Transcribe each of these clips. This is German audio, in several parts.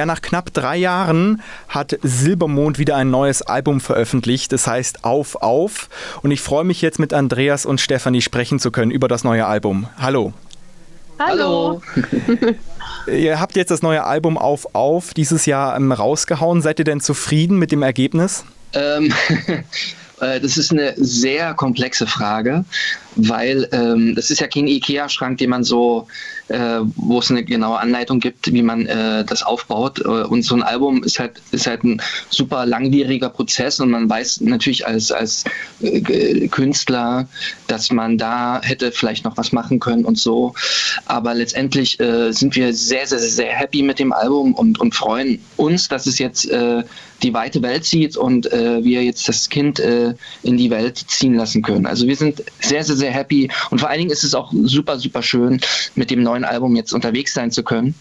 Ja, nach knapp drei Jahren hat Silbermond wieder ein neues Album veröffentlicht. Das heißt Auf, Auf. Und ich freue mich jetzt mit Andreas und Stefanie sprechen zu können über das neue Album. Hallo. Hallo. Ihr habt jetzt das neue Album Auf, Auf dieses Jahr ähm, rausgehauen. Seid ihr denn zufrieden mit dem Ergebnis? Ähm, äh, das ist eine sehr komplexe Frage, weil ähm, das ist ja kein IKEA-Schrank, den man so äh, wo es eine genaue Anleitung gibt, wie man äh, das aufbaut. Äh, und so ein Album ist halt, ist halt ein super langwieriger Prozess und man weiß natürlich als, als äh, Künstler, dass man da hätte vielleicht noch was machen können und so. Aber letztendlich äh, sind wir sehr, sehr, sehr happy mit dem Album und, und freuen uns, dass es jetzt äh, die weite Welt zieht und äh, wir jetzt das Kind äh, in die Welt ziehen lassen können. Also wir sind sehr, sehr, sehr happy und vor allen Dingen ist es auch super, super schön, mit dem neuen neuen Album jetzt unterwegs sein zu können,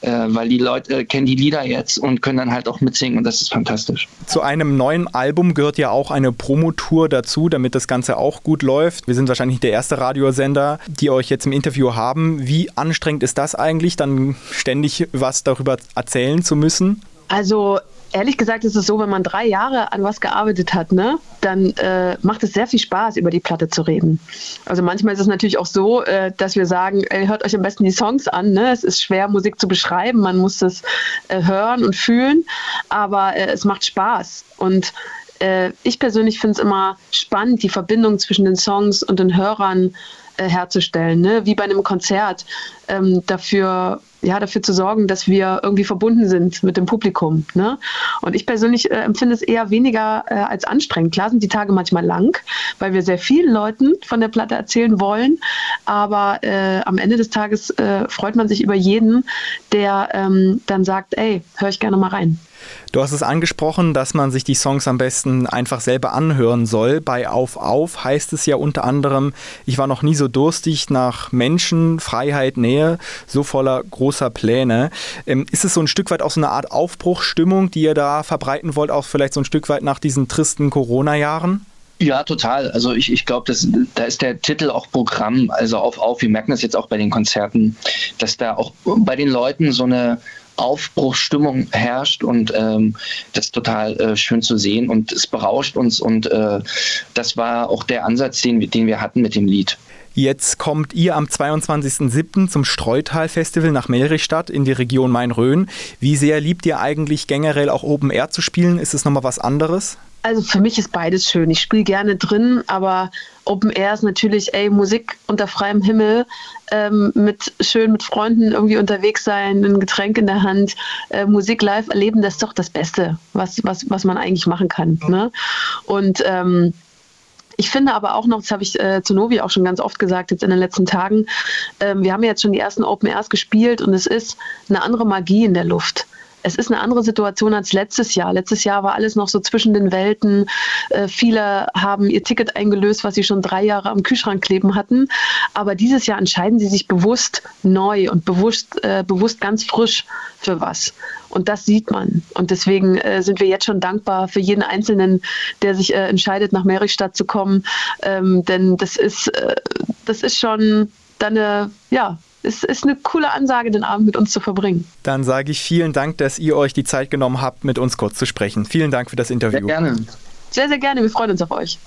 äh, weil die Leute äh, kennen die Lieder jetzt und können dann halt auch mitsingen und das ist fantastisch. Zu einem neuen Album gehört ja auch eine Promotour dazu, damit das Ganze auch gut läuft. Wir sind wahrscheinlich der erste Radiosender, die euch jetzt im Interview haben. Wie anstrengend ist das eigentlich, dann ständig was darüber erzählen zu müssen? Also ehrlich gesagt ist es so, wenn man drei Jahre an was gearbeitet hat, ne, dann äh, macht es sehr viel Spaß, über die Platte zu reden. Also manchmal ist es natürlich auch so, äh, dass wir sagen, ey, hört euch am besten die Songs an. Ne? Es ist schwer, Musik zu beschreiben, man muss es äh, hören und fühlen, aber äh, es macht Spaß. Und äh, ich persönlich finde es immer spannend, die Verbindung zwischen den Songs und den Hörern äh, herzustellen, ne? wie bei einem Konzert, ähm, dafür, ja, dafür zu sorgen, dass wir irgendwie verbunden sind mit dem Publikum. Ne? Und ich persönlich äh, empfinde es eher weniger äh, als anstrengend. Klar sind die Tage manchmal lang, weil wir sehr vielen Leuten von der Platte erzählen wollen, aber äh, am Ende des Tages äh, freut man sich über jeden, der ähm, dann sagt, ey, hör ich gerne mal rein. Du hast es angesprochen, dass man sich die Songs am besten einfach selber anhören soll. Bei Auf Auf heißt es ja unter anderem, ich war noch nie so durstig nach Menschen, Freiheit, Nähe, so voller großer Pläne. Ähm, ist es so ein Stück weit auch so eine Art Aufbruchsstimmung, die ihr da verbreiten wollt, auch vielleicht so ein Stück weit nach diesen tristen Corona-Jahren? Ja, total. Also ich, ich glaube, da ist der Titel auch Programm. Also auf, auf, wir merken das jetzt auch bei den Konzerten, dass da auch bei den Leuten so eine Aufbruchsstimmung herrscht und ähm, das ist total äh, schön zu sehen und es berauscht uns und äh, das war auch der Ansatz, den, den wir hatten mit dem Lied. Jetzt kommt ihr am 22.07. zum Streutal-Festival nach Melrichstadt in die Region Main-Rhön. Wie sehr liebt ihr eigentlich generell auch Open Air zu spielen? Ist es nochmal was anderes? Also für mich ist beides schön. Ich spiele gerne drin, aber Open Air ist natürlich, ey, Musik unter freiem Himmel, ähm, mit schön mit Freunden irgendwie unterwegs sein, ein Getränk in der Hand, äh, Musik live erleben, das ist doch das Beste, was, was, was man eigentlich machen kann. Ne? Und ähm, ich finde aber auch noch, das habe ich äh, zu Novi auch schon ganz oft gesagt, jetzt in den letzten Tagen, ähm, wir haben jetzt schon die ersten Open Airs gespielt und es ist eine andere Magie in der Luft es ist eine andere Situation als letztes Jahr. Letztes Jahr war alles noch so zwischen den Welten. Äh, viele haben ihr Ticket eingelöst, was sie schon drei Jahre am Kühlschrank kleben hatten. Aber dieses Jahr entscheiden sie sich bewusst neu und bewusst, äh, bewusst ganz frisch für was. Und das sieht man. Und deswegen äh, sind wir jetzt schon dankbar für jeden Einzelnen, der sich äh, entscheidet, nach Merichstadt zu kommen. Ähm, denn das ist, äh, das ist schon dann eine, ja, es ist eine coole Ansage, den Abend mit uns zu verbringen. Dann sage ich vielen Dank, dass ihr euch die Zeit genommen habt, mit uns kurz zu sprechen. Vielen Dank für das Interview. Sehr gerne. Sehr, sehr gerne. Wir freuen uns auf euch.